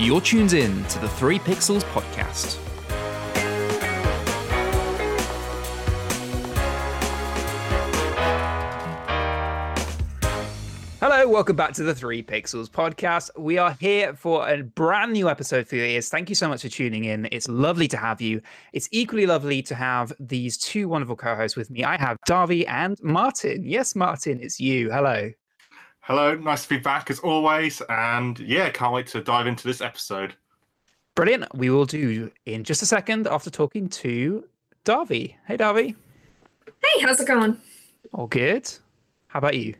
You're tuned in to the Three Pixels podcast. Hello, welcome back to the Three Pixels podcast. We are here for a brand new episode for your ears. Thank you so much for tuning in. It's lovely to have you. It's equally lovely to have these two wonderful co hosts with me. I have Darby and Martin. Yes, Martin, it's you. Hello. Hello, nice to be back as always. And yeah, can't wait to dive into this episode. Brilliant. We will do in just a second after talking to Darby. Hey, Darby. Hey, how's it going? All good. How about you?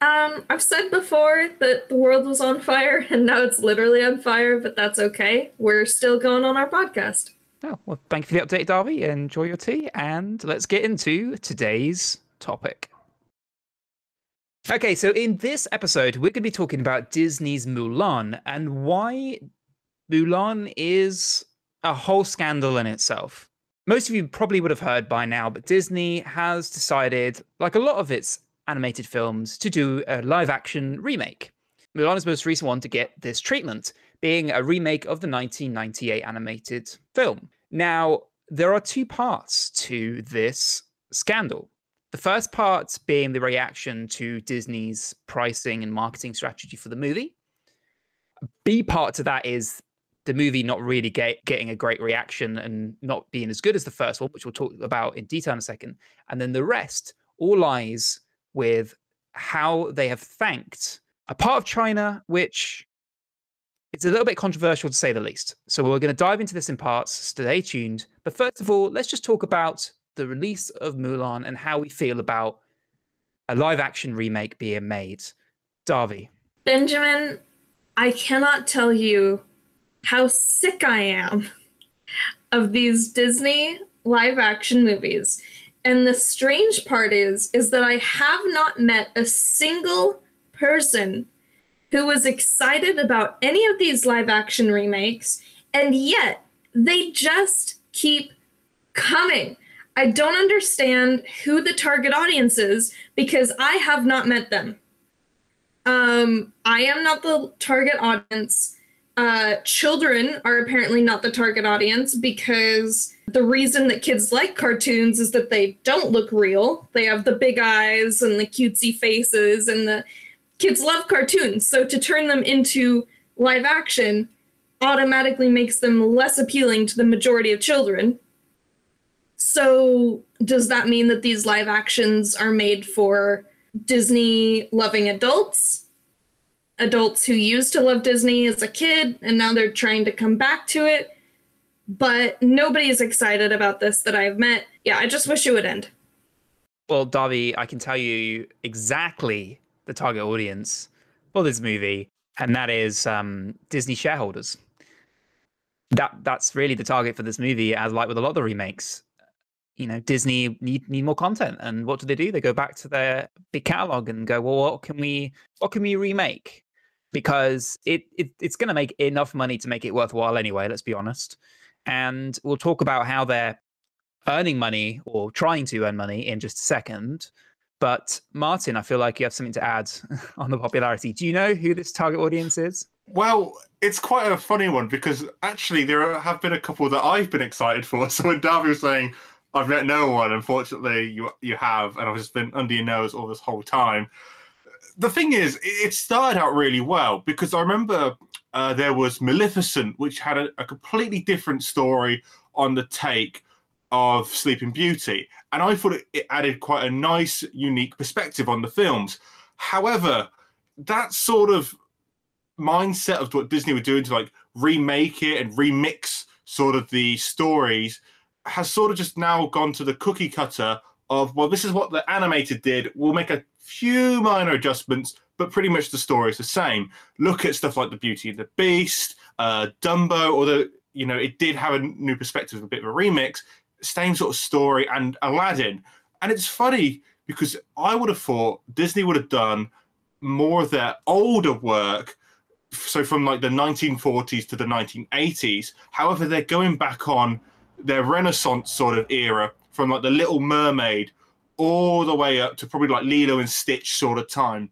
Um, I've said before that the world was on fire and now it's literally on fire, but that's okay. We're still going on our podcast. Oh, well, thank you for the update, Darby. Enjoy your tea, and let's get into today's topic. Okay, so in this episode, we're going to be talking about Disney's Mulan and why Mulan is a whole scandal in itself. Most of you probably would have heard by now, but Disney has decided, like a lot of its animated films to do a live action remake. Mulan is the most recent one to get this treatment, being a remake of the 1998 animated film. Now, there are two parts to this scandal. The first part being the reaction to Disney's pricing and marketing strategy for the movie. B part to that is the movie not really get, getting a great reaction and not being as good as the first one, which we'll talk about in detail in a second. And then the rest all lies with how they have thanked a part of China, which it's a little bit controversial to say the least. So we're going to dive into this in parts. Stay tuned. But first of all, let's just talk about the release of Mulan and how we feel about a live action remake being made. Darby. Benjamin, I cannot tell you how sick I am of these Disney live action movies. And the strange part is is that I have not met a single person who was excited about any of these live action remakes and yet they just keep coming. I don't understand who the target audience is because I have not met them. Um, I am not the target audience. Uh, children are apparently not the target audience because the reason that kids like cartoons is that they don't look real. They have the big eyes and the cutesy faces, and the kids love cartoons. So to turn them into live action automatically makes them less appealing to the majority of children. So does that mean that these live actions are made for Disney loving adults? Adults who used to love Disney as a kid and now they're trying to come back to it? but nobody is excited about this that I've met. Yeah, I just wish it would end. Well, Darby, I can tell you exactly the target audience for this movie, and that is um, Disney shareholders. That that's really the target for this movie, as like with a lot of the remakes. You know, Disney need need more content, and what do they do? They go back to their big catalog and go, well, what can we what can we remake? Because it, it it's going to make enough money to make it worthwhile anyway. Let's be honest and we'll talk about how they're earning money or trying to earn money in just a second. But Martin, I feel like you have something to add on the popularity. Do you know who this target audience is? Well, it's quite a funny one because actually there have been a couple that I've been excited for. So when Darby was saying I've met no one, unfortunately you you have, and I've just been under your nose all this whole time. The thing is, it started out really well because I remember uh, there was Maleficent, which had a, a, completely different story on the take of Sleeping Beauty. And I thought it, it, added quite a nice, unique perspective on the films. However, that sort of mindset of what Disney were doing to like remake it and remix sort of the stories has sort of just now gone to the cookie cutter of, well, this is what the animated did. We'll make a few minor adjustments but pretty much the story is the same. Look at stuff like the Beauty and the Beast, uh, Dumbo, although you know it did have a new perspective, a bit of a remix. Same sort of story, and Aladdin. And it's funny because I would have thought Disney would have done more of their older work, so from like the 1940s to the 1980s. However, they're going back on their Renaissance sort of era from like the Little Mermaid all the way up to probably like Lilo and Stitch sort of time.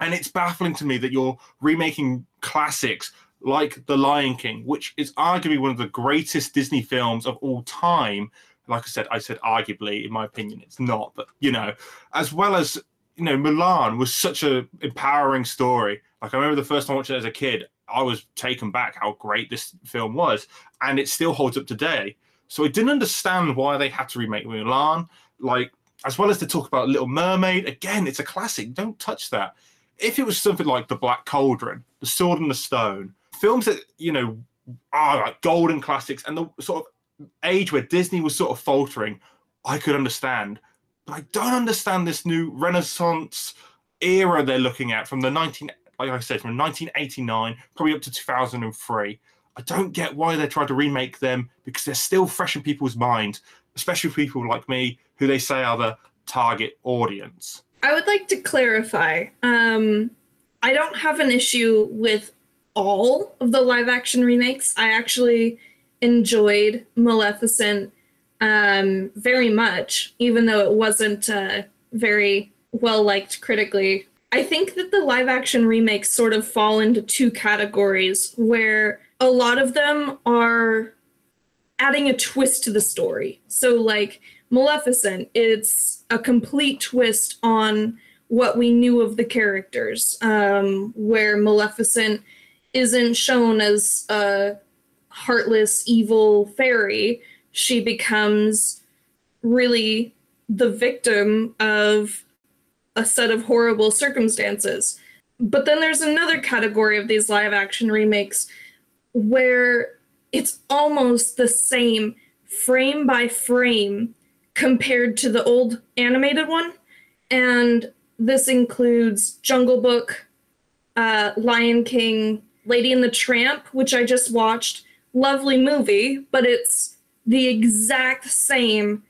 And it's baffling to me that you're remaking classics like The Lion King, which is arguably one of the greatest Disney films of all time. Like I said, I said arguably, in my opinion, it's not, but you know, as well as you know, Mulan was such a empowering story. Like I remember the first time I watched it as a kid, I was taken back how great this film was, and it still holds up today. So I didn't understand why they had to remake Mulan. Like as well as to talk about Little Mermaid, again, it's a classic. Don't touch that. If it was something like The Black Cauldron, The Sword and the Stone, films that you know are like golden classics, and the sort of age where Disney was sort of faltering, I could understand. But I don't understand this new Renaissance era they're looking at from the 19, like I said, from 1989 probably up to 2003. I don't get why they try to remake them because they're still fresh in people's mind, especially people like me who they say are the target audience. I would like to clarify. Um, I don't have an issue with all of the live action remakes. I actually enjoyed Maleficent um, very much, even though it wasn't uh, very well liked critically. I think that the live action remakes sort of fall into two categories where a lot of them are adding a twist to the story. So, like Maleficent, it's a complete twist on what we knew of the characters, um, where Maleficent isn't shown as a heartless, evil fairy. She becomes really the victim of a set of horrible circumstances. But then there's another category of these live action remakes where it's almost the same frame by frame compared to the old animated one. And this includes Jungle Book, uh, Lion King, Lady and the Tramp, which I just watched. Lovely movie, but it's the exact same.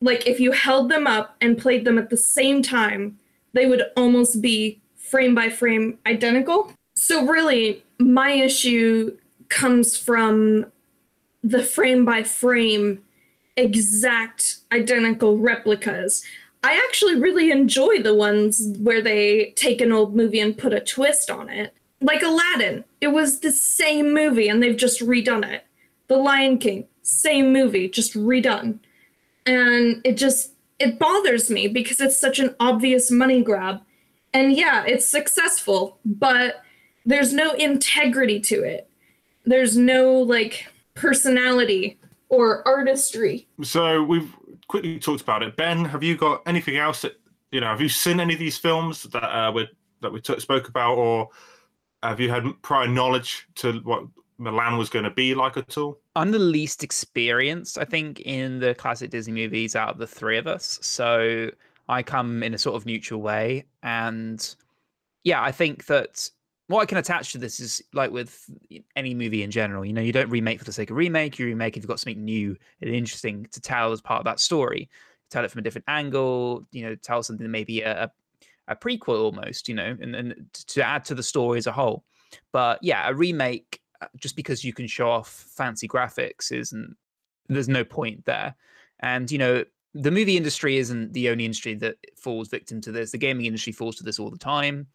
Like, if you held them up and played them at the same time, they would almost be frame by frame identical. So, really, my issue comes from the frame by frame exact identical replicas. I actually really enjoy the ones where they take an old movie and put a twist on it. Like Aladdin, it was the same movie and they've just redone it. The Lion King, same movie, just redone. And it just it bothers me because it's such an obvious money grab. And yeah, it's successful, but there's no integrity to it. There's no like personality or artistry. So we've quickly talked about it. Ben, have you got anything else that you know? Have you seen any of these films that uh, we that we t- spoke about, or have you had prior knowledge to what Mulan was going to be like at all? I'm the least experienced, I think, in the classic Disney movies out of the three of us. So I come in a sort of neutral way, and yeah, I think that what I can attach to this is like with any movie in general. You know, you don't remake for the sake of remake. You remake if you've got something new and interesting to tell as part of that story. Tell it from a different angle. You know, tell something maybe a, a prequel almost. You know, and, and to add to the story as a whole. But yeah, a remake uh, just because you can show off fancy graphics isn't. There's no point there. And you know, the movie industry isn't the only industry that falls victim to this. The gaming industry falls to this all the time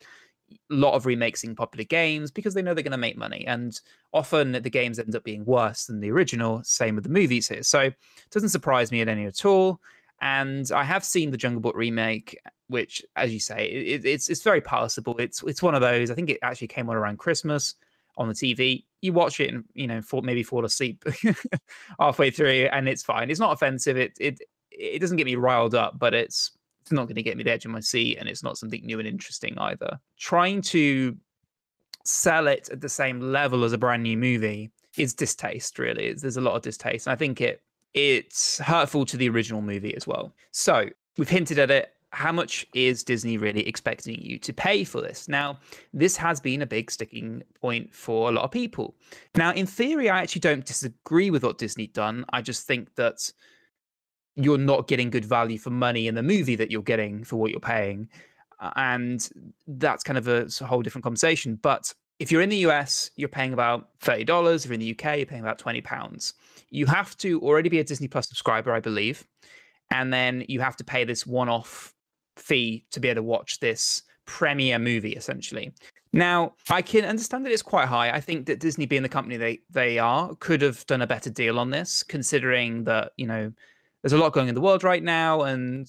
lot of remaking popular games because they know they're going to make money. And often the games end up being worse than the original. Same with the movies here. So it doesn't surprise me at any at all. And I have seen the Jungle Book remake, which, as you say, it, it's it's very passable. It's it's one of those. I think it actually came on around Christmas on the TV. You watch it and you know, fall, maybe fall asleep halfway through, and it's fine. It's not offensive. It it it doesn't get me riled up, but it's it's not going to get me the edge of my seat and it's not something new and interesting either. Trying to sell it at the same level as a brand new movie is distaste, really. There's a lot of distaste. And I think it it's hurtful to the original movie as well. So we've hinted at it. How much is Disney really expecting you to pay for this? Now, this has been a big sticking point for a lot of people. Now, in theory, I actually don't disagree with what Disney done. I just think that you're not getting good value for money in the movie that you're getting for what you're paying. And that's kind of a, a whole different conversation. But if you're in the US, you're paying about $30. If you're in the UK, you're paying about 20 pounds. You have to already be a Disney Plus subscriber, I believe. And then you have to pay this one off fee to be able to watch this premiere movie essentially. Now, I can understand that it's quite high. I think that Disney, being the company they they are, could have done a better deal on this, considering that you know there's a lot going in the world right now, and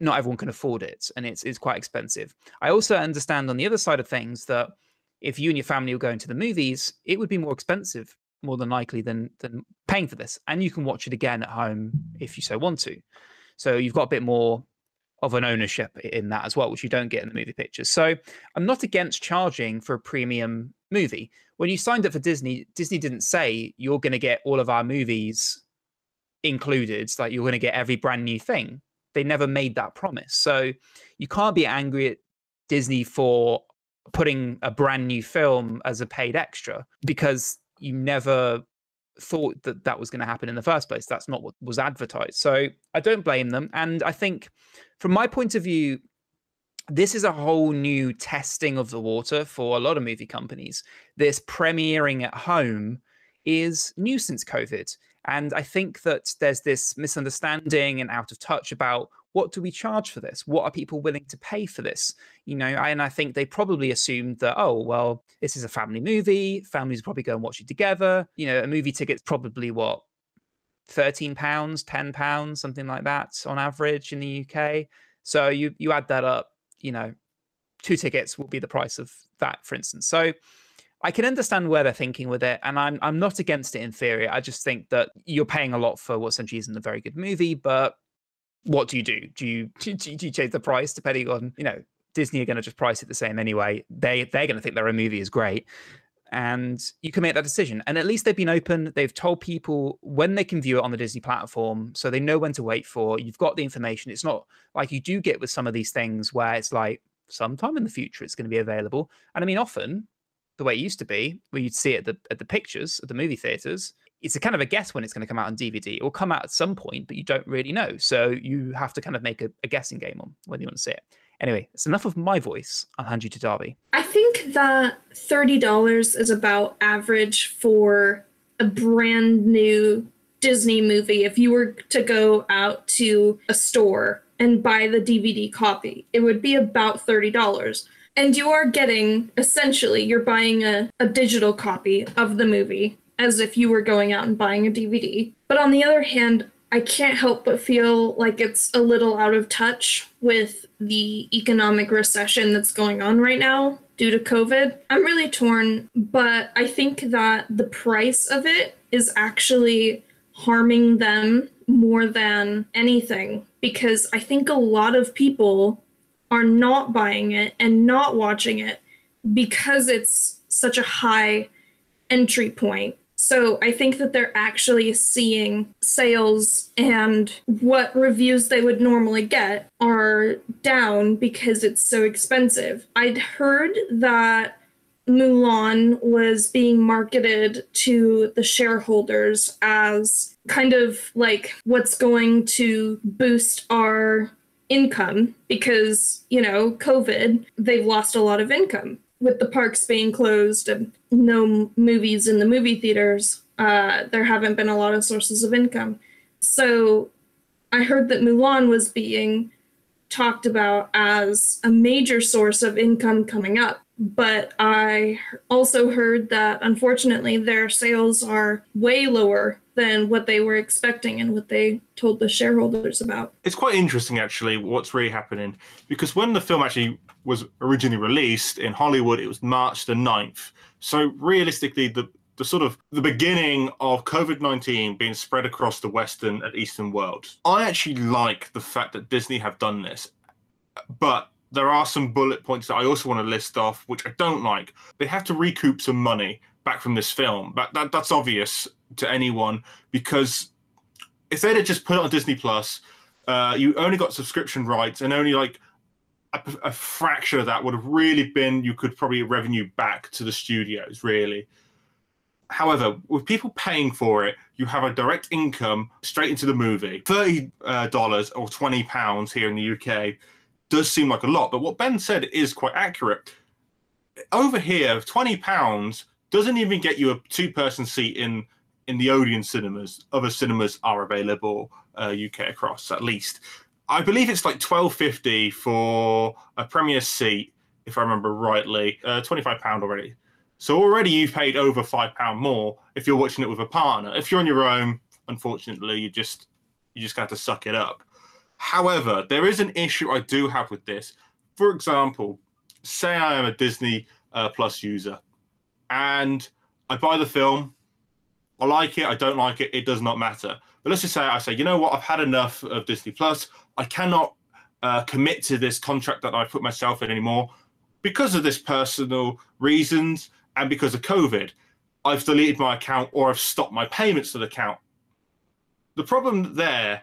not everyone can afford it, and it's it's quite expensive. I also understand on the other side of things that if you and your family were going to the movies, it would be more expensive, more than likely, than than paying for this, and you can watch it again at home if you so want to. So you've got a bit more of an ownership in that as well, which you don't get in the movie pictures. So I'm not against charging for a premium movie. When you signed up for Disney, Disney didn't say you're going to get all of our movies included, like you're going to get every brand new thing. They never made that promise. So you can't be angry at Disney for putting a brand new film as a paid extra because you never thought that that was going to happen in the first place. That's not what was advertised. So I don't blame them. And I think from my point of view, this is a whole new testing of the water for a lot of movie companies. This premiering at home is new since COVID. And I think that there's this misunderstanding and out of touch about what do we charge for this? What are people willing to pay for this? You know, and I think they probably assumed that, oh, well, this is a family movie. Families probably go and watch it together. You know, a movie ticket's probably what, 13 pounds, 10 pounds, something like that on average in the UK. So you you add that up, you know, two tickets will be the price of that, for instance. So I can understand where they're thinking with it, and I'm I'm not against it in theory. I just think that you're paying a lot for what essentially isn't a very good movie. But what do you do? Do you do you, do you change the price depending on you know Disney are going to just price it the same anyway? They they're going to think their own movie is great, and you can make that decision. And at least they've been open. They've told people when they can view it on the Disney platform, so they know when to wait for. You've got the information. It's not like you do get with some of these things where it's like sometime in the future it's going to be available. And I mean, often the way it used to be, where you'd see it at the at the pictures at the movie theaters, it's a kind of a guess when it's going to come out on DVD. It will come out at some point, but you don't really know. So you have to kind of make a, a guessing game on when you want to see it. Anyway, it's enough of my voice. I'll hand you to Darby. I think that $30 is about average for a brand new Disney movie. If you were to go out to a store and buy the DVD copy, it would be about $30. And you are getting essentially, you're buying a, a digital copy of the movie as if you were going out and buying a DVD. But on the other hand, I can't help but feel like it's a little out of touch with the economic recession that's going on right now due to COVID. I'm really torn, but I think that the price of it is actually harming them more than anything because I think a lot of people are not buying it and not watching it because it's such a high entry point so I think that they're actually seeing sales and what reviews they would normally get are down because it's so expensive. I'd heard that Mulan was being marketed to the shareholders as kind of like what's going to boost our income because, you know, COVID, they've lost a lot of income with the parks being closed and no movies in the movie theaters, uh, there haven't been a lot of sources of income. So I heard that Mulan was being talked about as a major source of income coming up. But I also heard that unfortunately their sales are way lower than what they were expecting and what they told the shareholders about. It's quite interesting, actually, what's really happening because when the film actually was originally released in Hollywood, it was March the 9th. So realistically, the the sort of the beginning of COVID 19 being spread across the Western and Eastern world. I actually like the fact that Disney have done this, but there are some bullet points that I also want to list off, which I don't like. They have to recoup some money back from this film. That, that that's obvious to anyone because if they'd have just put it on Disney Plus, uh, you only got subscription rights and only like a, a fraction of that would have really been you could probably revenue back to the studios really. However, with people paying for it, you have a direct income straight into the movie. Thirty uh, dollars or twenty pounds here in the UK does seem like a lot, but what Ben said is quite accurate. Over here, twenty pounds doesn't even get you a two-person seat in in the Odeon cinemas. Other cinemas are available uh, UK across at least. I believe it's like twelve fifty for a premiere seat, if I remember rightly. Uh, Twenty five pound already. So already you've paid over five pound more if you're watching it with a partner. If you're on your own, unfortunately, you just you just got to suck it up. However, there is an issue I do have with this. For example, say I am a Disney uh, Plus user, and I buy the film. I like it. I don't like it. It does not matter. But let's just say I say, you know what? I've had enough of Disney Plus. I cannot uh, commit to this contract that I put myself in anymore because of this personal reasons and because of COVID. I've deleted my account or I've stopped my payments to the account. The problem there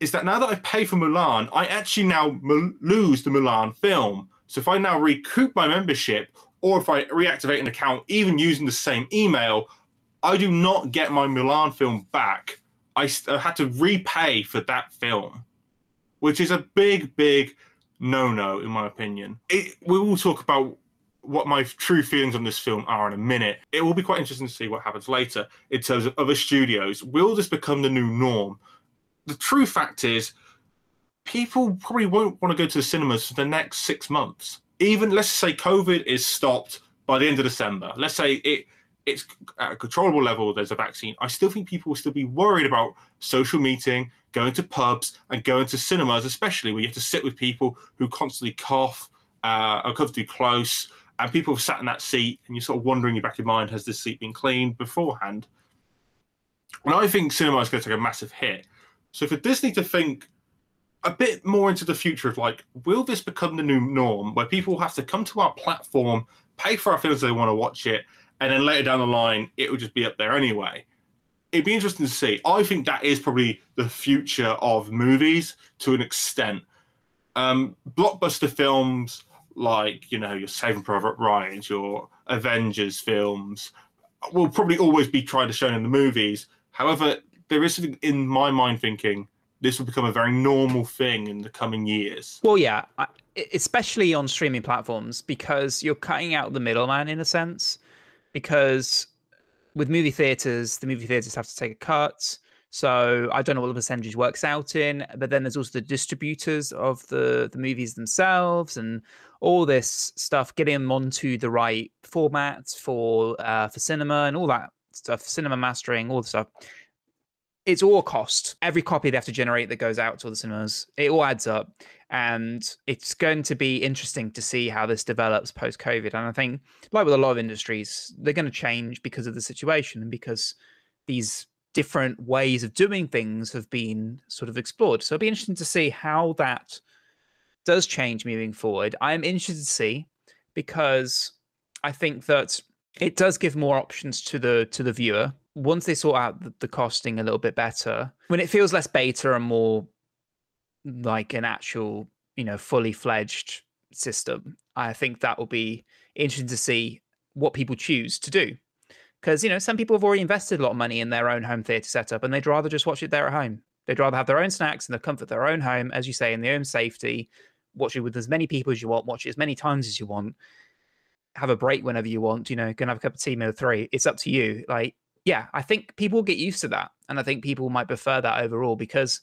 is that now that I pay for Mulan, I actually now lose the Mulan film. So if I now recoup my membership or if I reactivate an account, even using the same email, I do not get my Mulan film back. I, I had to repay for that film, which is a big, big no no, in my opinion. It, we will talk about what my true feelings on this film are in a minute. It will be quite interesting to see what happens later in terms of other studios. Will this become the new norm? The true fact is, people probably won't want to go to the cinemas for the next six months. Even let's say COVID is stopped by the end of December. Let's say it it's at a controllable level. There's a vaccine. I still think people will still be worried about social meeting, going to pubs, and going to cinemas, especially where you have to sit with people who constantly cough, uh, are comfortably close, and people have sat in that seat, and you're sort of wondering in your back of mind, has this seat been cleaned beforehand? And I think cinema is going to take a massive hit. So for Disney to think a bit more into the future of like, will this become the new norm where people have to come to our platform, pay for our films they want to watch it, and then later down the line it will just be up there anyway? It'd be interesting to see. I think that is probably the future of movies to an extent. Um, blockbuster films like you know your Saving Private Ryan, your Avengers films will probably always be tried to shown in the movies. However, there is something in my mind thinking this will become a very normal thing in the coming years. Well, yeah, especially on streaming platforms because you're cutting out the middleman in a sense. Because with movie theaters, the movie theaters have to take a cut. So I don't know what the percentage works out in, but then there's also the distributors of the the movies themselves and all this stuff, getting them onto the right formats for uh, for cinema and all that stuff, cinema mastering, all the stuff. It's all cost. Every copy they have to generate that goes out to all the cinemas, it all adds up, and it's going to be interesting to see how this develops post COVID. And I think, like with a lot of industries, they're going to change because of the situation and because these different ways of doing things have been sort of explored. So it'll be interesting to see how that does change moving forward. I'm interested to see because I think that it does give more options to the to the viewer once they sort out the, the costing a little bit better. When it feels less beta and more like an actual, you know, fully fledged system, I think that will be interesting to see what people choose to do. Because you know some people have already invested a lot of money in their own home theater setup and they'd rather just watch it there at home. They'd rather have their own snacks in the comfort of their own home as you say in their own safety watch it with as many people as you want watch it as many times as you want have a break whenever you want you know can have a cup of tea meal three. It's up to you. Like yeah i think people get used to that and i think people might prefer that overall because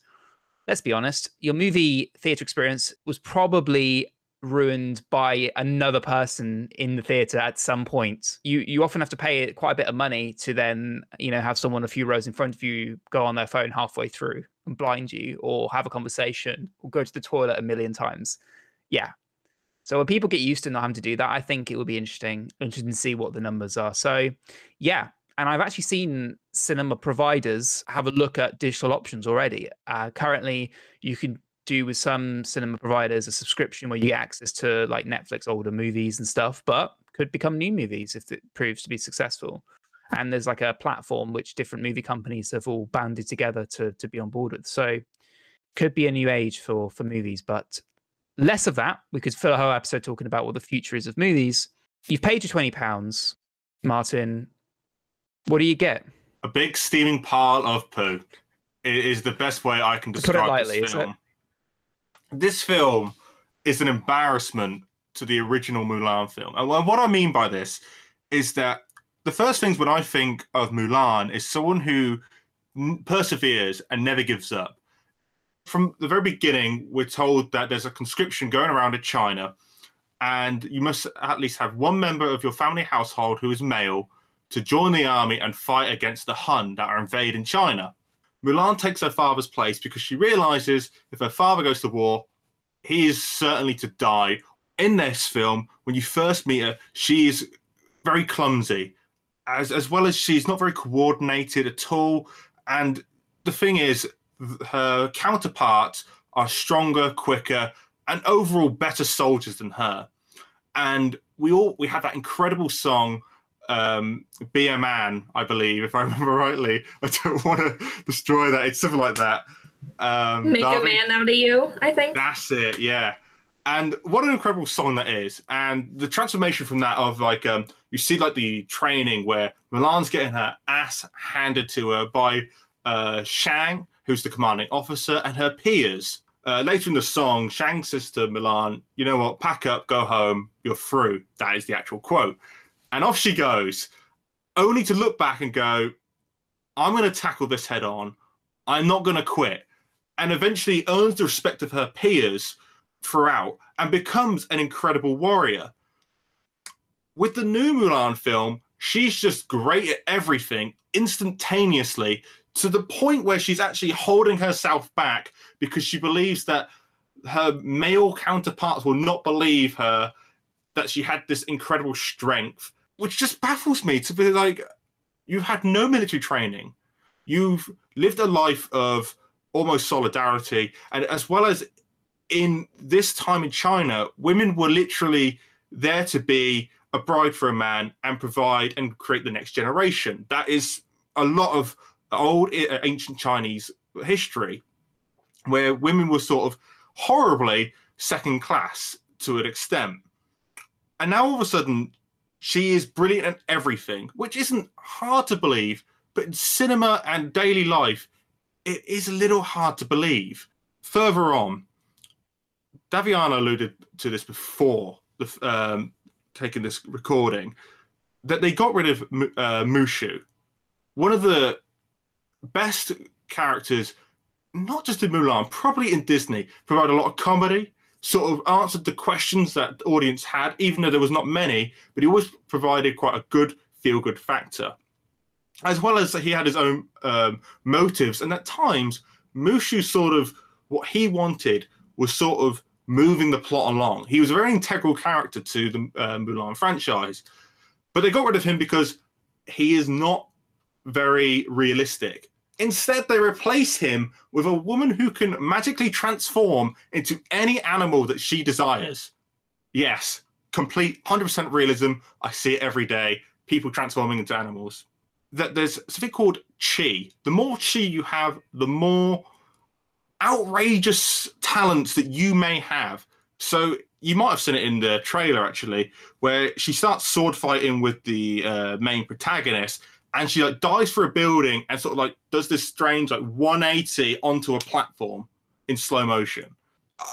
let's be honest your movie theater experience was probably ruined by another person in the theater at some point. You you often have to pay quite a bit of money to then, you know, have someone a few rows in front of you go on their phone halfway through and blind you or have a conversation or go to the toilet a million times. Yeah. So when people get used to not having to do that, I think it would be interesting, interesting to see what the numbers are. So yeah. And I've actually seen cinema providers have a look at digital options already. Uh, currently, you can do with some cinema providers a subscription where you get access to like Netflix older movies and stuff, but could become new movies if it proves to be successful. And there's like a platform which different movie companies have all banded together to to be on board with. So could be a new age for for movies, but less of that. We could fill a whole episode talking about what the future is of movies. You've paid your twenty pounds, Martin. What do you get? A big steaming pile of poo. It is the best way I can To put it describe lightly, this film. This film is an embarrassment to the original Mulan film. And what I mean by this is that the first things when I think of Mulan is someone who perseveres and never gives up. from the very beginning, we're told that there's a conscription going around in China, and you must at least have one member of your family household who is male to join the army and fight against the Hun that are invading China. Mulan takes her father's place because she realizes if her father goes to war, he is certainly to die. In this film, when you first meet her, she is very clumsy, as as well as she's not very coordinated at all. And the thing is, her counterparts are stronger, quicker, and overall better soldiers than her. And we all we have that incredible song, um, "Be a Man," I believe, if I remember rightly. I don't want to destroy that. It's something like that. Um, Make a man out of you, I think. that's it, yeah. And what an incredible song that is. And the transformation from that of like um you see like the training where Mulan's getting her ass handed to her by uh Shang, who's the commanding officer, and her peers. Uh, later in the song, Shang says to Milan, you know what, pack up, go home, you're through. That is the actual quote. And off she goes, only to look back and go, I'm going to tackle this head on. I'm not going to quit. And eventually earns the respect of her peers throughout and becomes an incredible warrior. With the new Mulan film, she's just great at everything instantaneously to the point where she's actually holding herself back because she believes that her male counterparts will not believe her that she had this incredible strength, which just baffles me to be like, you've had no military training. You've lived a life of almost solidarity. And as well as in this time in China, women were literally there to be a bride for a man and provide and create the next generation. That is a lot of old uh, ancient Chinese history where women were sort of horribly second class to an extent. And now all of a sudden, she is brilliant at everything, which isn't hard to believe, but in cinema and daily life, it is a little hard to believe. Further on, Daviana alluded to this before the, um, taking this recording, that they got rid of uh, Mushu, one of the best characters, not just in Mulan, probably in Disney, provide a lot of comedy, sort of answered the questions that the audience had, even though there was not many, but he always provided quite a good feel good factor. As well as he had his own um, motives, and at times, Mushu sort of what he wanted was sort of moving the plot along. He was a very integral character to the uh, Mulan franchise, but they got rid of him because he is not very realistic. Instead, they replace him with a woman who can magically transform into any animal that she desires. Yes, complete 100% realism. I see it every day. People transforming into animals. That there's something called chi. The more chi you have, the more outrageous talents that you may have. So you might have seen it in the trailer actually, where she starts sword fighting with the uh, main protagonist, and she like dives for a building and sort of like does this strange like 180 onto a platform in slow motion.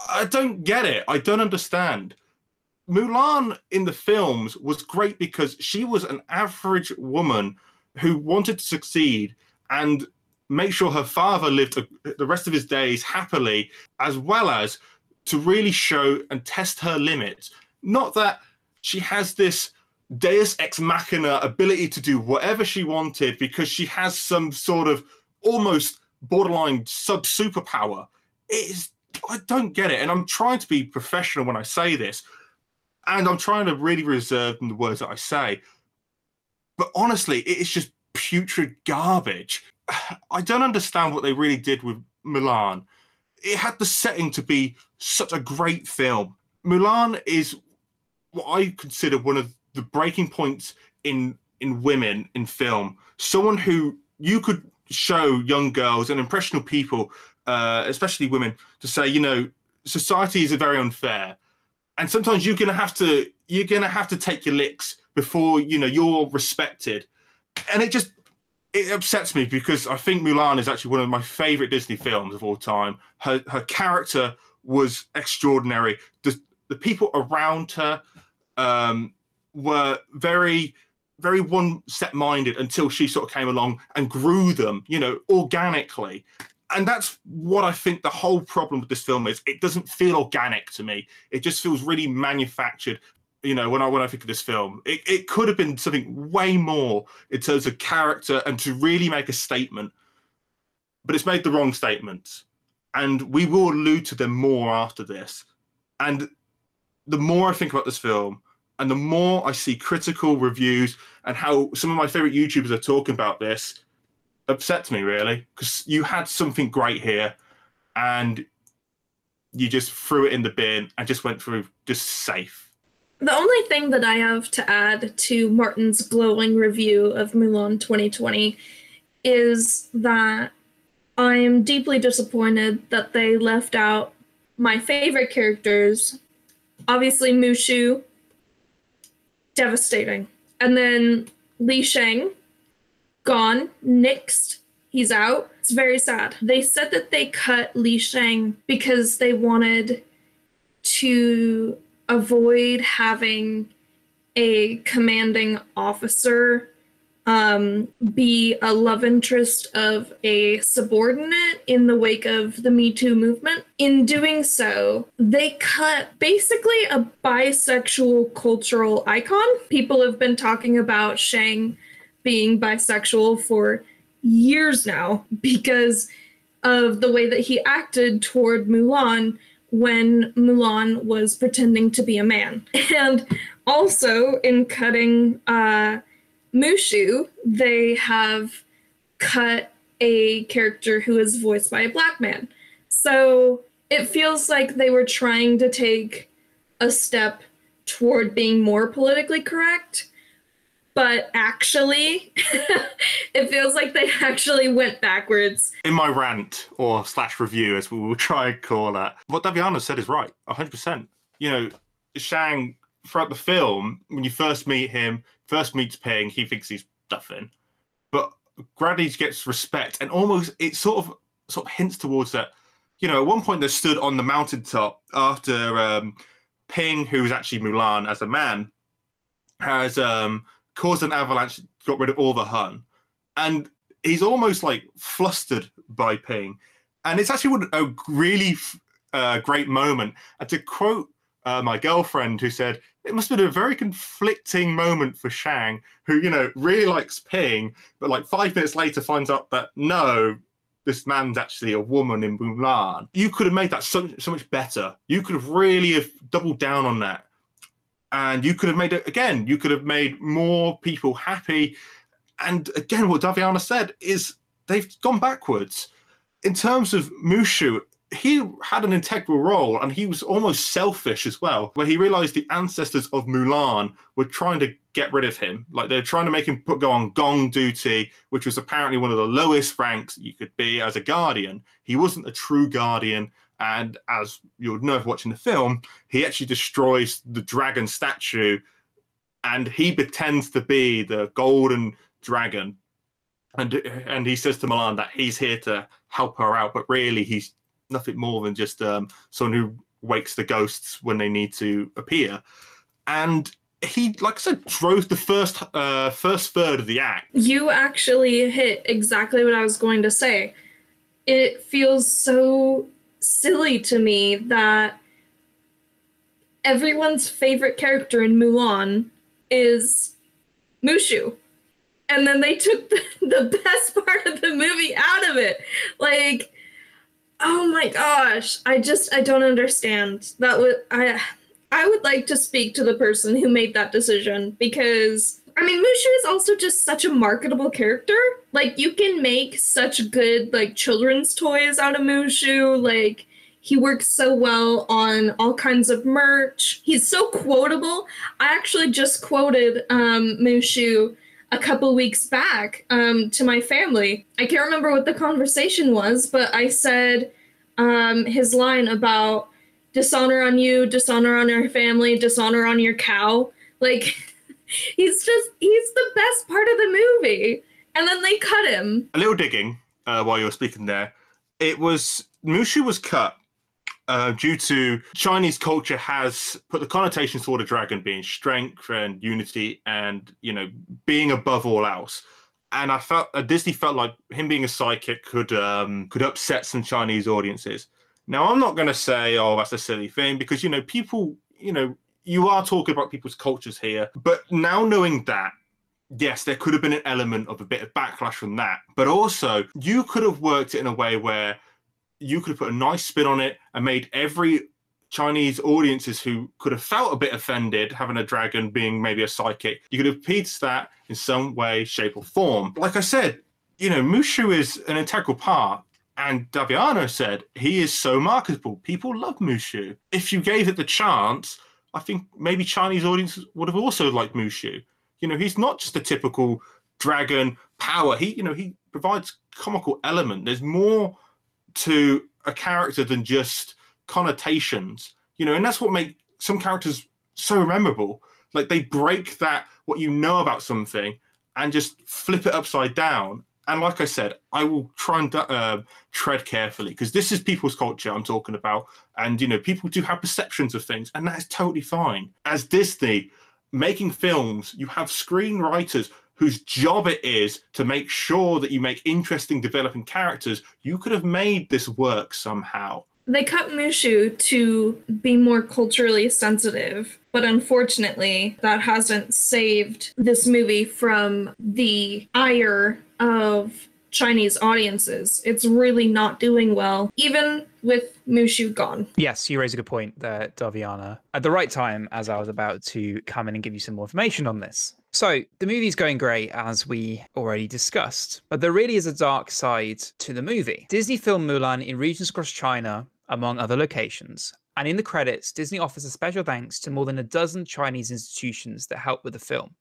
I don't get it. I don't understand. Mulan in the films was great because she was an average woman who wanted to succeed and make sure her father lived the rest of his days happily, as well as to really show and test her limits. Not that she has this deus ex machina ability to do whatever she wanted because she has some sort of almost borderline sub superpower. It is, I don't get it. And I'm trying to be professional when I say this. And I'm trying to really reserve in the words that I say. But honestly, it is just putrid garbage. I don't understand what they really did with Mulan. It had the setting to be such a great film. Mulan is what I consider one of the breaking points in in women in film. Someone who you could show young girls and impressionable people, uh, especially women, to say, you know, society is very unfair, and sometimes you're gonna have to you're gonna have to take your licks before you know you're respected, and it just it upsets me because I think Mulan is actually one of my favorite Disney films of all time. Her her character was extraordinary. The the people around her um, were very very one set minded until she sort of came along and grew them, you know, organically. and that's what I think the whole problem with this film is. It doesn't feel organic to me. It just feels really manufactured. You know, when I when I think of this film, it, it could have been something way more in terms of character and to really make a statement. But it's made the wrong statements. And we will allude to them more after this. And the more I think about this film, and the more I see critical reviews and how some of my favorite YouTubers are talking about this, upsets me really because you had something great here and you just threw it in the bin and just went through just safe. The only thing that I have to add to Martin's glowing review of Mulan 2020 is that I'm deeply disappointed that they left out my favorite characters. Obviously, Mushu, devastating. And then Li Shang, gone, nixed. He's out. It's very sad. They said that they cut Li Shang because they wanted to avoid having a commanding officer um, be a love interest of a subordinate in the wake of the Me Too movement. In doing so, they cut basically a bisexual cultural icon. People have been talking about Shang being bisexual for years now because of the way that he acted toward Mulan when Mulan was pretending to be a man. And also in cutting uh, Mushu, they have cut a character who is voiced by a black man. So it feels like they were trying to take a step toward being more politically correct but actually it feels like they actually went backwards in my rant or slash review as we will try and call that what daviana said is right 100% you know shang throughout the film when you first meet him first meets ping he thinks he's nothing. But gradually gets respect and almost it sort of sort of hints towards that you know at one point they stood on the mountaintop after um ping who's actually mulan as a man has um caused an avalanche, got rid of all the Hun, and he's almost like flustered by Ping, and it's actually a really uh, great moment. And to quote uh, my girlfriend, who said it must have been a very conflicting moment for Shang, who you know really likes Ping, but like five minutes later finds out that no, this man's actually a woman in Mulan. You could have made that so, so much better. You could have really have doubled down on that and you could have made it again. You could have made more people happy. And again, what Daviana said is they've gone backwards in terms of Mushu. He had an integral role, and he was almost selfish as well. Where he realized the ancestors of Mulan were trying to get rid of him, like they're trying to make him put go on gong duty, which was apparently one of the lowest ranks you could be as a guardian. He wasn't a true guardian and as you'll know if watching the film, he actually destroys the dragon statue and he pretends to be the golden dragon. And, and he says to Mulan that he's here to help her out, but really he's nothing more than just um, someone who wakes the ghosts when they need to appear. And he, like I said, drove the first uh, first third of the act. You actually hit exactly what I was going to say. It feels so silly to me that everyone's favorite character in Mulan is Mushu. And then they took the, the best part of the movie out of it. Like, oh my gosh. I just I don't understand. That would I I would like to speak to the person who made that decision because I mean, Mushu is also just such a marketable character. Like, you can make such good, like, children's toys out of Mushu. Like, he works so well on all kinds of merch. He's so quotable. I actually just quoted um, Mushu a couple weeks back um, to my family. I can't remember what the conversation was, but I said um, his line about dishonor on you, dishonor on your family, dishonor on your cow. Like, he's just he's the best part of the movie and then they cut him a little digging uh, while you were speaking there it was mushu was cut uh, due to chinese culture has put the connotations toward a dragon being strength and unity and you know being above all else and I felt uh, Disney felt like him being a psychic could um, could upset some Chinese audiences. Now, I'm not going to say, oh, that's a silly thing, because you know, people, you know, you are talking about people's cultures here. But now knowing that, yes, there could have been an element of a bit of backlash from that. But also, you could have worked it in a way where you could have put a nice spin on it and made every Chinese audiences who could have felt a bit offended having a dragon being maybe a psychic, you could have appeased that in some way, shape, or form. Like I said, you know, Mushu is an integral part. And Daviana said he is so marketable. People love Mushu. If you gave it the chance, I think maybe Chinese audiences would have also liked Mushu. You know, he's not just a typical dragon power. He, you know, he provides comical element. There's more to a character than just connotations. You know, and that's what makes some characters so memorable. Like they break that what you know about something and just flip it upside down. And like I said, I will try and uh, tread carefully because this is people's culture I'm talking about. And, you know, people do have perceptions of things, and that is totally fine. As Disney, making films, you have screenwriters whose job it is to make sure that you make interesting, developing characters. You could have made this work somehow. They cut Mushu to be more culturally sensitive, but unfortunately, that hasn't saved this movie from the ire of Chinese audiences. It's really not doing well, even with Mushu gone. Yes, you raise a good point there, Daviana. At the right time, as I was about to come in and give you some more information on this. So, the movie's going great, as we already discussed, but there really is a dark side to the movie. Disney filmed Mulan in regions across China, among other locations, and in the credits, Disney offers a special thanks to more than a dozen Chinese institutions that helped with the film.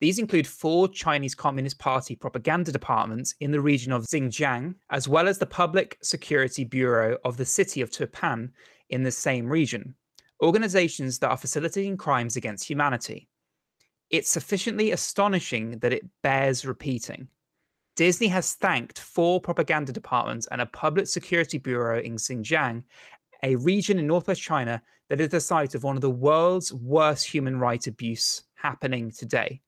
These include four Chinese Communist Party propaganda departments in the region of Xinjiang, as well as the Public Security Bureau of the city of Turpan in the same region, organizations that are facilitating crimes against humanity. It's sufficiently astonishing that it bears repeating. Disney has thanked four propaganda departments and a public security bureau in Xinjiang, a region in northwest China that is the site of one of the world's worst human rights abuse happening today.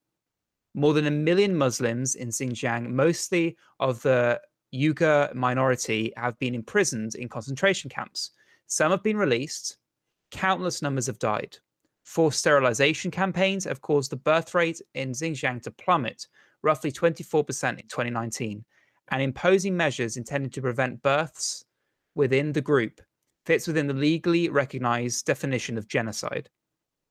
More than a million Muslims in Xinjiang, mostly of the Uyghur minority, have been imprisoned in concentration camps. Some have been released. Countless numbers have died. Forced sterilization campaigns have caused the birth rate in Xinjiang to plummet, roughly 24% in 2019, and imposing measures intended to prevent births within the group fits within the legally recognized definition of genocide.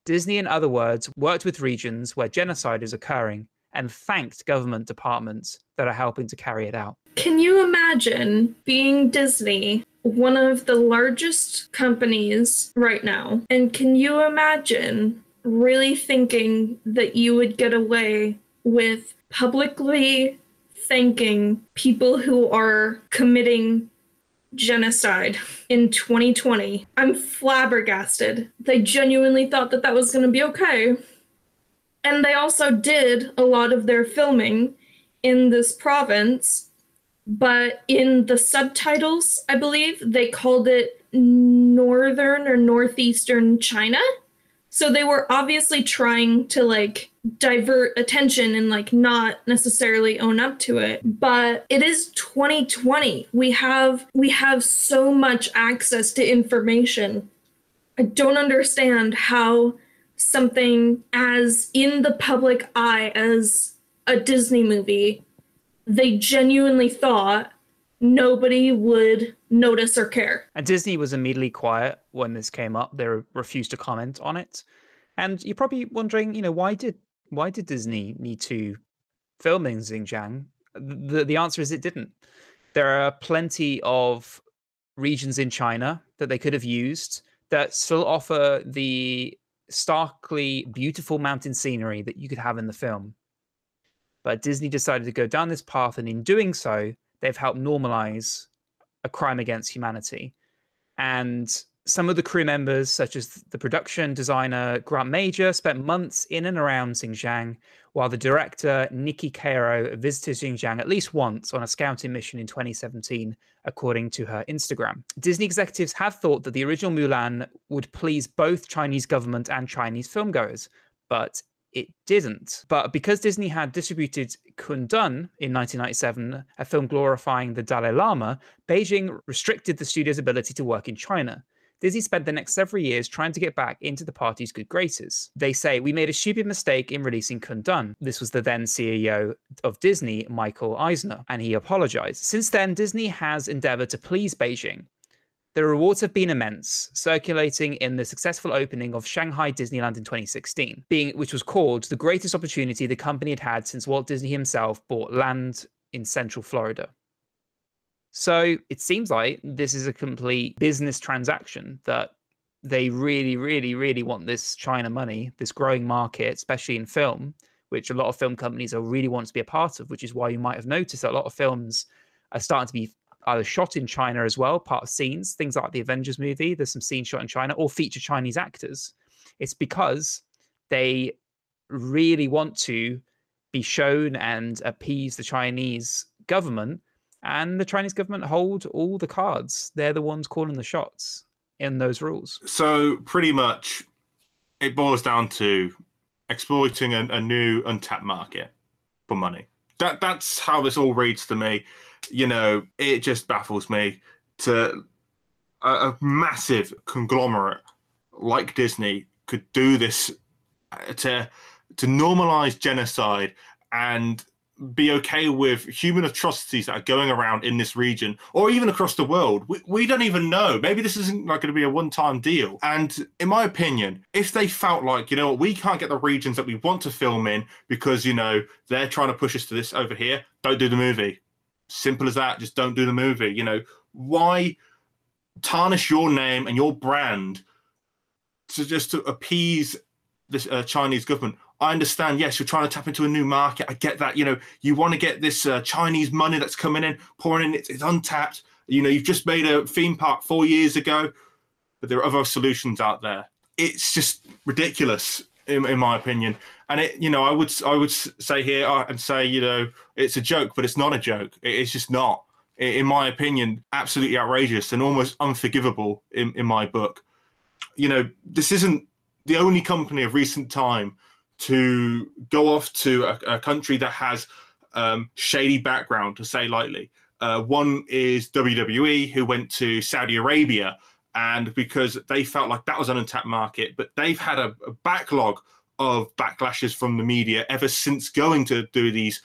Disney, in other words, worked with regions where genocide is occurring and thanked government departments that are helping to carry it out. Can you imagine being Disney, one of the largest companies right now? And can you imagine really thinking that you would get away with publicly thanking people who are committing genocide in 2020. I'm flabbergasted. They genuinely thought that that was going to be okay. And they also did a lot of their filming in this province, but in the subtitles, I believe, they called it Northern or Northeastern China. So they were obviously trying to like divert attention and like not necessarily own up to it. But it is 2020. We have we have so much access to information. I don't understand how something as in the public eye as a Disney movie, they genuinely thought nobody would notice or care. And Disney was immediately quiet when this came up. They refused to comment on it. And you're probably wondering, you know, why did why did Disney need to film in Xinjiang? The the answer is it didn't. There are plenty of regions in China that they could have used that still offer the starkly beautiful mountain scenery that you could have in the film. But Disney decided to go down this path, and in doing so, they've helped normalize a crime against humanity. And some of the crew members, such as the production designer Grant Major, spent months in and around Xinjiang, while the director Niki Caro visited Xinjiang at least once on a scouting mission in 2017, according to her Instagram. Disney executives have thought that the original Mulan would please both Chinese government and Chinese filmgoers, but it didn't. But because Disney had distributed Kundun in 1997, a film glorifying the Dalai Lama, Beijing restricted the studio's ability to work in China. Disney spent the next several years trying to get back into the party's good graces. They say, We made a stupid mistake in releasing Kundun. This was the then CEO of Disney, Michael Eisner, and he apologized. Since then, Disney has endeavored to please Beijing. The rewards have been immense, circulating in the successful opening of Shanghai Disneyland in 2016, being which was called the greatest opportunity the company had had since Walt Disney himself bought land in Central Florida. So it seems like this is a complete business transaction that they really, really, really want this China money, this growing market, especially in film, which a lot of film companies are really want to be a part of, which is why you might have noticed that a lot of films are starting to be either shot in China as well, part of scenes, things like the Avengers movie, there's some scenes shot in China, or feature Chinese actors. It's because they really want to be shown and appease the Chinese government and the Chinese government hold all the cards. They're the ones calling the shots in those rules. So pretty much, it boils down to exploiting a, a new untapped market for money. That that's how this all reads to me. You know, it just baffles me to a, a massive conglomerate like Disney could do this to to normalize genocide and be okay with human atrocities that are going around in this region or even across the world. We, we don't even know. Maybe this isn't like going to be a one time deal. And in my opinion, if they felt like, you know, we can't get the regions that we want to film in because, you know, they're trying to push us to this over here, don't do the movie. Simple as that. Just don't do the movie. You know, why tarnish your name and your brand to just to appease this uh, Chinese government? I understand. Yes, you're trying to tap into a new market. I get that. You know, you want to get this uh, Chinese money that's coming in, pouring in. It's, it's untapped. You know, you've just made a theme park four years ago, but there are other solutions out there. It's just ridiculous, in, in my opinion. And it, you know, I would I would say here uh, and say, you know, it's a joke, but it's not a joke. It's just not, in my opinion, absolutely outrageous and almost unforgivable in, in my book. You know, this isn't the only company of recent time to go off to a, a country that has um, shady background, to say lightly. Uh, one is WWE, who went to Saudi Arabia, and because they felt like that was an untapped market, but they've had a, a backlog of backlashes from the media ever since going to do these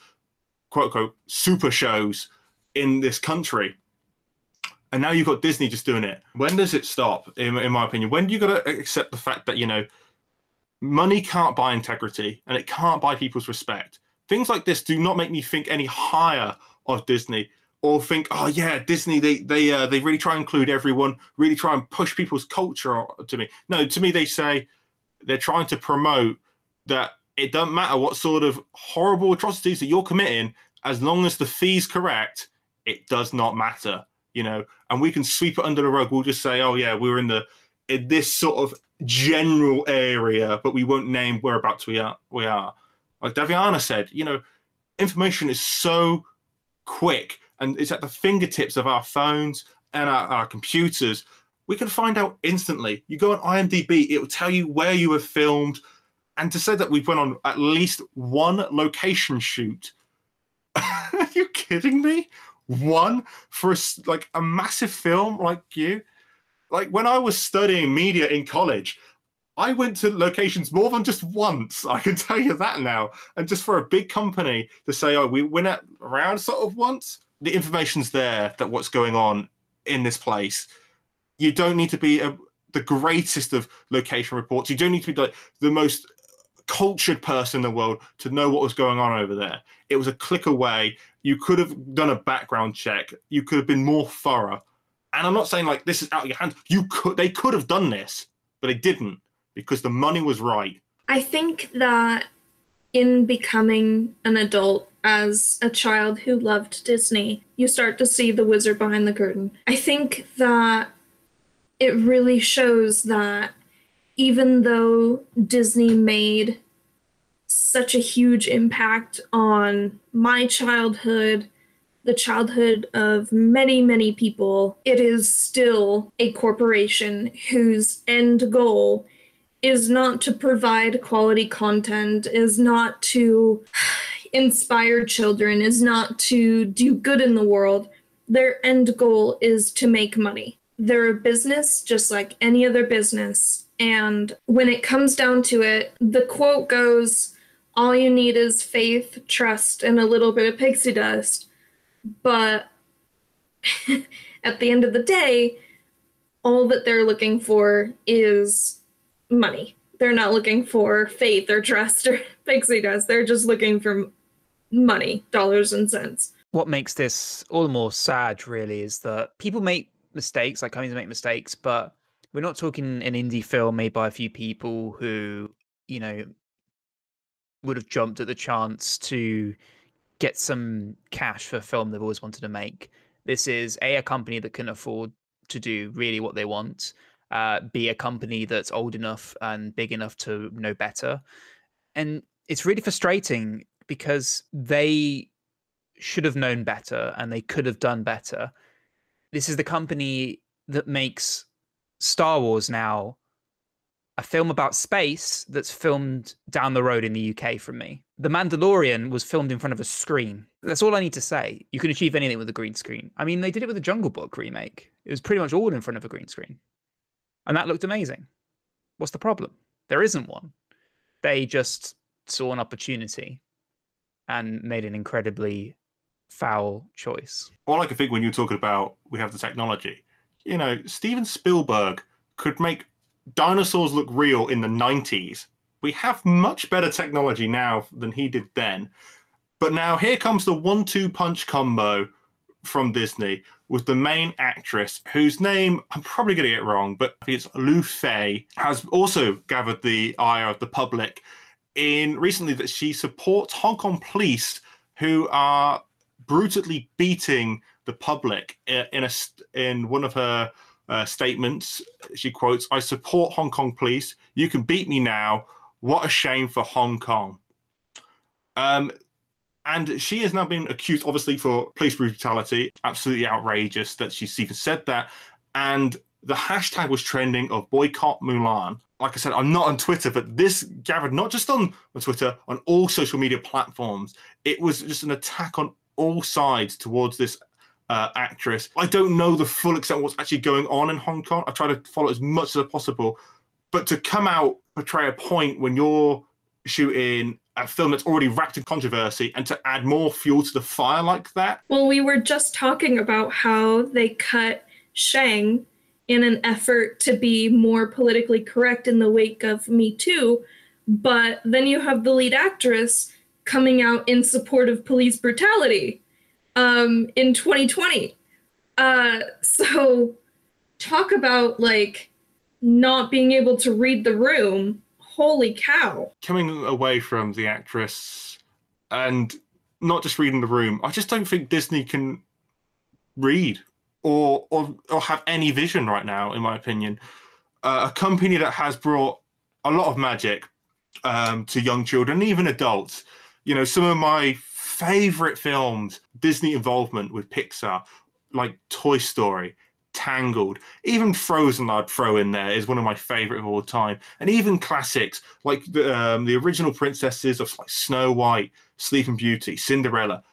quote unquote super shows in this country. And now you've got Disney just doing it. When does it stop, in, in my opinion? When do you got to accept the fact that, you know, money can't buy integrity and it can't buy people's respect. Things like this do not make me think any higher of Disney or think, oh yeah, Disney they they uh, they really try and include everyone, really try and push people's culture to me. No, to me they say they're trying to promote that it doesn't matter what sort of horrible atrocities that you're committing, as long as the fee's correct, it does not matter. You know, and we can sweep it under the rug. We'll just say, oh yeah, we are in the in this sort of general area, but we won't name whereabouts we are. We are. Like Daviana said, you know, information is so quick and it's at the fingertips of our phones and our, our computers. We can find out instantly. You go on IMDb, it will tell you where you were filmed. And to say that we've went on at least one location shoot. are you kidding me? One for a, like a massive film like you? Like when I was studying media in college, I went to locations more than just once. I can tell you that now. And just for a big company to say, oh, we went at around sort of once, the information's there that what's going on in this place. You don't need to be a, the greatest of location reports. You don't need to be the most cultured person in the world to know what was going on over there. It was a click away. You could have done a background check. You could have been more thorough and I'm not saying like this is out of your hands. You could they could have done this, but they didn't because the money was right. I think that in becoming an adult as a child who loved Disney, you start to see the wizard behind the curtain. I think that it really shows that even though Disney made such a huge impact on my childhood the childhood of many, many people, it is still a corporation whose end goal is not to provide quality content, is not to inspire children, is not to do good in the world. Their end goal is to make money. They're a business just like any other business. And when it comes down to it, the quote goes, all you need is faith, trust, and a little bit of pixie dust. But at the end of the day, all that they're looking for is money. They're not looking for faith or trust or pixie dust. They're just looking for money, dollars and cents. What makes this all the more sad, really, is that people make mistakes, like companies make mistakes, but we're not talking an indie film made by a few people who, you know, would have jumped at the chance to get some cash for a film they've always wanted to make. This is a, a company that can afford to do really what they want, uh, be a company that's old enough and big enough to know better. And it's really frustrating because they should have known better and they could have done better. This is the company that makes Star Wars now a film about space that's filmed down the road in the UK from me. The Mandalorian was filmed in front of a screen. That's all I need to say. You can achieve anything with a green screen. I mean, they did it with the Jungle Book remake. It was pretty much all in front of a green screen. And that looked amazing. What's the problem? There isn't one. They just saw an opportunity and made an incredibly foul choice. All I can think when you're talking about we have the technology, you know, Steven Spielberg could make dinosaurs look real in the 90s. We have much better technology now than he did then. But now here comes the one two punch combo from Disney with the main actress, whose name I'm probably going to get wrong, but it's Lu Fei, has also gathered the ire of the public in recently that she supports Hong Kong police who are brutally beating the public in a in one of her uh, statements. She quotes, I support Hong Kong police. You can beat me now. What a shame for Hong Kong. Um, and she has now been accused, obviously, for police brutality. Absolutely outrageous that she's even said that. And the hashtag was trending of boycott Mulan. Like I said, I'm not on Twitter, but this gathered not just on, on Twitter, on all social media platforms. It was just an attack on all sides towards this uh, actress. I don't know the full extent of what's actually going on in Hong Kong. I try to follow as much as possible, but to come out portray a point when you're shooting a film that's already wrapped in controversy and to add more fuel to the fire like that. Well, we were just talking about how they cut Shang in an effort to be more politically correct in the wake of Me Too, but then you have the lead actress coming out in support of police brutality um, in 2020. Uh, so talk about like not being able to read the room. Holy cow. Coming away from the actress and not just reading the room, I just don't think Disney can read or or, or have any vision right now, in my opinion. Uh, a company that has brought a lot of magic um, to young children, even adults. You know, some of my favorite films, Disney involvement with Pixar, like Toy Story, Tangled, even Frozen, I'd throw in there is one of my favorite of all time, and even classics like the um, the original princesses of like Snow White, Sleeping Beauty, Cinderella,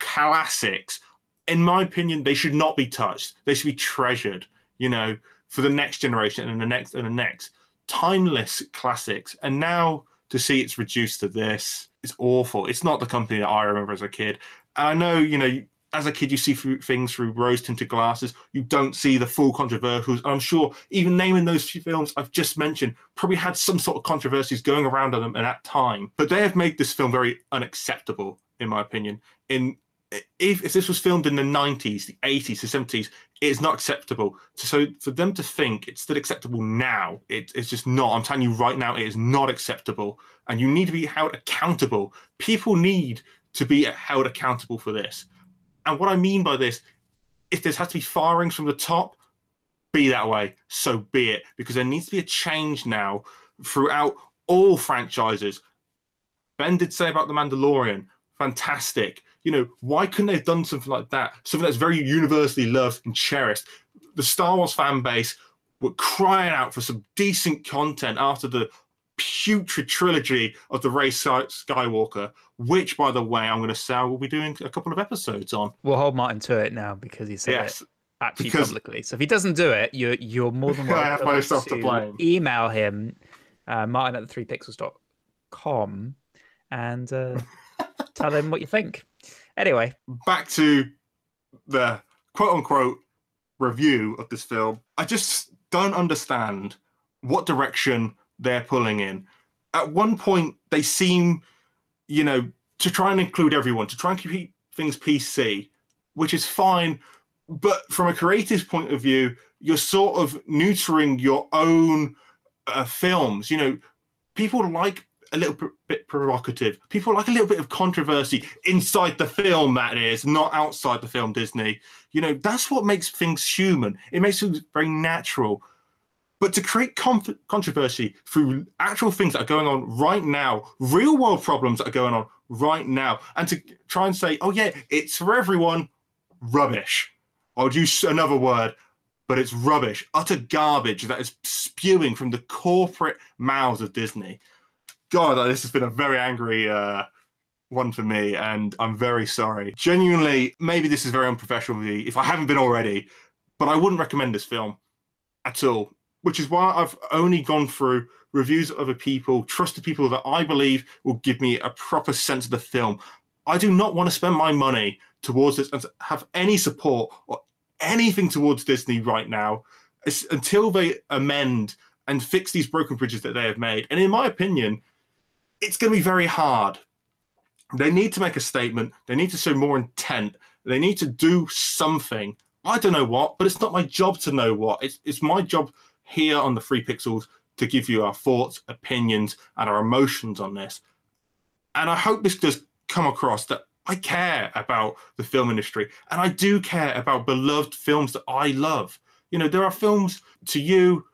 classics. In my opinion, they should not be touched. They should be treasured. You know, for the next generation and the next and the next. Timeless classics, and now to see it's reduced to this it's awful. It's not the company that I remember as a kid. And I know, you know, as a kid, you see through things through rose tinted glasses. You don't see the full controversials. And I'm sure even naming those few films I've just mentioned probably had some sort of controversies going around on them at that time. But they have made this film very unacceptable, in my opinion. In if, if this was filmed in the 90s, the 80s, the 70s, it's not acceptable. So for them to think it's still acceptable now, it, it's just not. I'm telling you right now, it is not acceptable. And you need to be held accountable. People need to be held accountable for this. And what I mean by this, if there has to be firings from the top, be that way. So be it. Because there needs to be a change now throughout all franchises. Ben did say about The Mandalorian, fantastic you know, why couldn't they have done something like that? Something that's very universally loved and cherished. The Star Wars fan base were crying out for some decent content after the putrid trilogy of the Rey Skywalker, which, by the way, I'm going to say we'll be doing a couple of episodes on. We'll hold Martin to it now because he said Yes, it actually because- publicly. So if he doesn't do it, you're you're more than I welcome have myself to blame. email him, uh, Martin at the three pixels.com and uh, tell him what you think. Anyway, back to the quote unquote review of this film. I just don't understand what direction they're pulling in. At one point, they seem, you know, to try and include everyone, to try and keep things PC, which is fine. But from a creative point of view, you're sort of neutering your own uh, films. You know, people like a little pr- bit provocative. People like a little bit of controversy inside the film, that is, not outside the film, Disney. You know, that's what makes things human. It makes things very natural. But to create conf- controversy through actual things that are going on right now, real world problems that are going on right now, and to try and say, oh, yeah, it's for everyone, rubbish. I would use another word, but it's rubbish, utter garbage that is spewing from the corporate mouths of Disney. God, this has been a very angry uh, one for me, and I'm very sorry. Genuinely, maybe this is very unprofessional of me if I haven't been already, but I wouldn't recommend this film at all. Which is why I've only gone through reviews of other people, trusted people that I believe will give me a proper sense of the film. I do not want to spend my money towards this and have any support or anything towards Disney right now it's- until they amend and fix these broken bridges that they have made. And in my opinion, it's going to be very hard. They need to make a statement. They need to show more intent. They need to do something. I don't know what, but it's not my job to know what. It's it's my job here on the Three Pixels to give you our thoughts, opinions, and our emotions on this. And I hope this does come across that I care about the film industry and I do care about beloved films that I love. You know, there are films to you,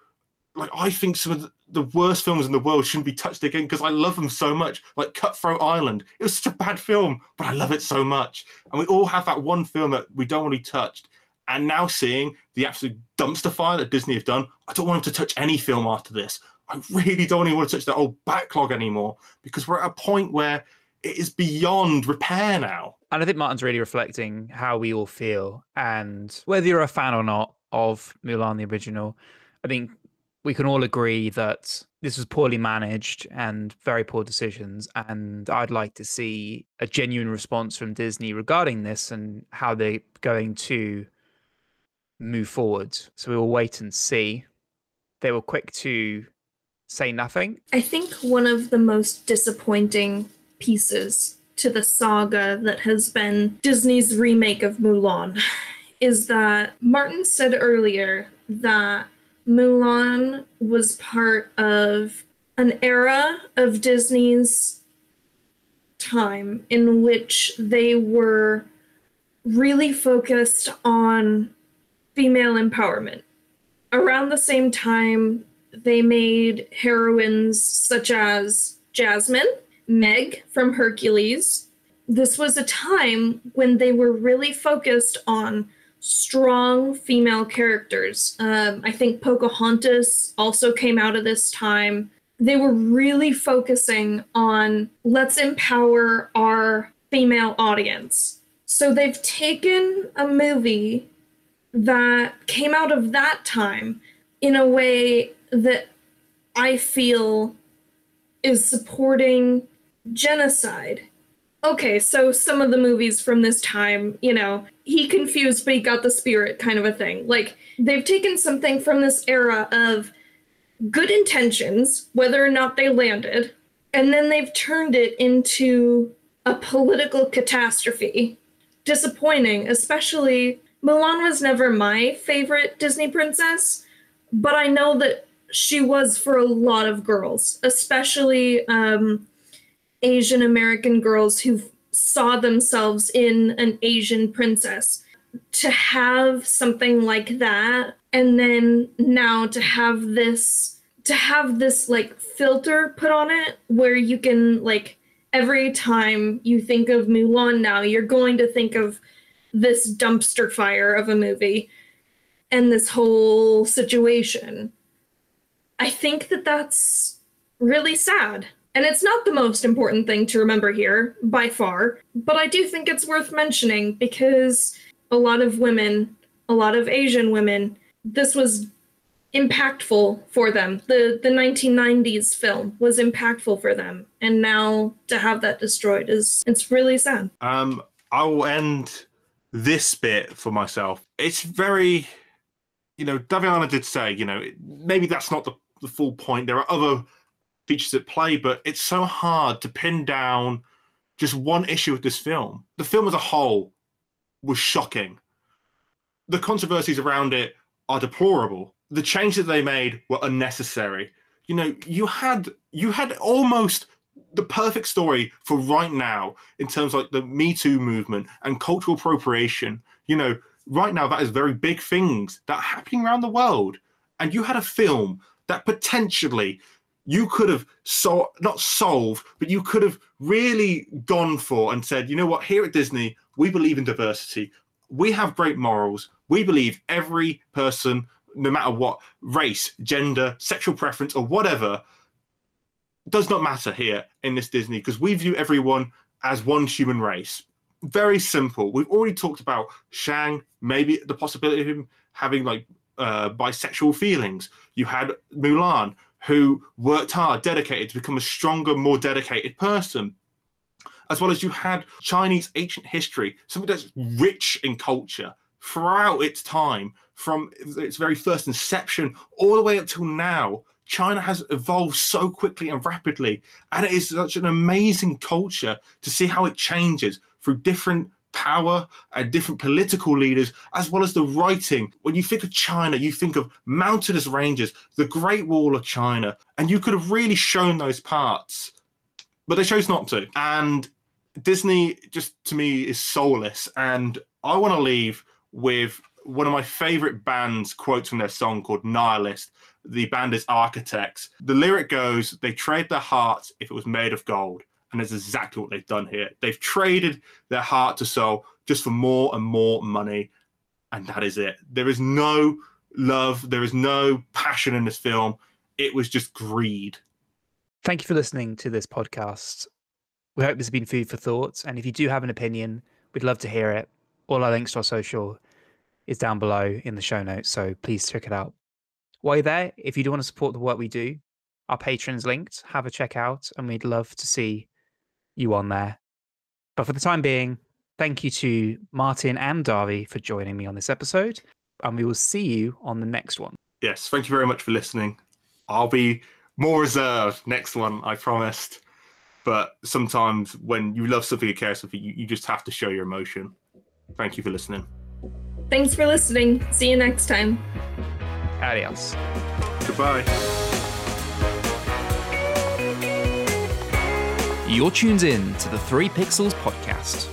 like I think some of the, the worst films in the world shouldn't be touched again because I love them so much. Like Cutthroat Island, it was such a bad film, but I love it so much. And we all have that one film that we don't want to be touched. And now seeing the absolute dumpster fire that Disney have done, I don't want them to touch any film after this. I really don't even want to touch that old backlog anymore because we're at a point where it is beyond repair now. and I think Martin's really reflecting how we all feel, and whether you're a fan or not of Mulan the original, I think we can all agree that this was poorly managed and very poor decisions. And I'd like to see a genuine response from Disney regarding this and how they're going to move forward. So we will wait and see. They were quick to say nothing. I think one of the most disappointing pieces to the saga that has been Disney's remake of Mulan is that Martin said earlier that Mulan was part of an era of Disney's time in which they were really focused on female empowerment. Around the same time, they made heroines such as Jasmine, Meg from Hercules. This was a time when they were really focused on strong female characters. Um, I think Pocahontas also came out of this time. They were really focusing on let's empower our female audience. So they've taken a movie that came out of that time in a way that I feel is supporting genocide. Okay, so some of the movies from this time, you know, he confused but he got the spirit kind of a thing. Like they've taken something from this era of good intentions, whether or not they landed, and then they've turned it into a political catastrophe. Disappointing, especially Mulan was never my favorite Disney princess, but I know that she was for a lot of girls, especially um, Asian American girls who saw themselves in an Asian princess. To have something like that, and then now to have this, to have this like filter put on it where you can like every time you think of Mulan now, you're going to think of this dumpster fire of a movie. and this whole situation. I think that that's really sad. And it's not the most important thing to remember here, by far, but I do think it's worth mentioning because a lot of women, a lot of Asian women, this was impactful for them. The the 1990s film was impactful for them, and now to have that destroyed is it's really sad. Um, I will end this bit for myself. It's very, you know, Daviana did say, you know, maybe that's not the, the full point. There are other features at play, but it's so hard to pin down just one issue with this film. The film as a whole was shocking. The controversies around it are deplorable. The changes they made were unnecessary. You know, you had you had almost the perfect story for right now in terms of like the Me Too movement and cultural appropriation. You know, right now that is very big things that are happening around the world. And you had a film that potentially you could have so not solved, but you could have really gone for and said, you know what, here at Disney, we believe in diversity. We have great morals. We believe every person, no matter what race, gender, sexual preference, or whatever, does not matter here in this Disney because we view everyone as one human race. Very simple. We've already talked about Shang, maybe the possibility of him having like uh, bisexual feelings. You had Mulan, who worked hard, dedicated to become a stronger, more dedicated person. As well as you had Chinese ancient history, something that's rich in culture throughout its time, from its very first inception all the way up till now. China has evolved so quickly and rapidly, and it is such an amazing culture to see how it changes through different power and different political leaders, as well as the writing. When you think of China, you think of mountainous ranges, the Great Wall of China, and you could have really shown those parts, but they chose not to. And Disney, just to me, is soulless. And I want to leave with one of my favorite bands quotes from their song called Nihilist. The band is Architects. The lyric goes, They trade their hearts if it was made of gold. And that's exactly what they've done here. They've traded their heart to soul just for more and more money. And that is it. There is no love, there is no passion in this film. It was just greed. Thank you for listening to this podcast. We hope this has been food for thought. And if you do have an opinion, we'd love to hear it. All our links to our social is down below in the show notes. So please check it out. While you're there, if you do want to support the work we do, our patrons linked. Have a check out, and we'd love to see you on there. But for the time being, thank you to Martin and Darby for joining me on this episode, and we will see you on the next one. Yes, thank you very much for listening. I'll be more reserved next one, I promised. But sometimes when you love something and care something, you, you just have to show your emotion. Thank you for listening. Thanks for listening. See you next time. Adios. Goodbye. You're tuned in to the Three Pixels podcast.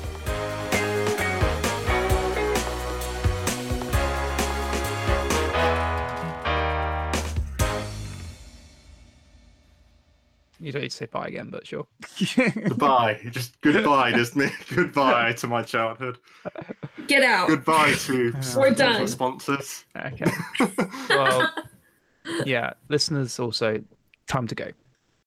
You don't need to say bye again, but sure. Goodbye. Just goodbye, Disney. goodbye to my childhood. Get out. Goodbye to We're done. sponsors. okay. Well, yeah, listeners also, time to go.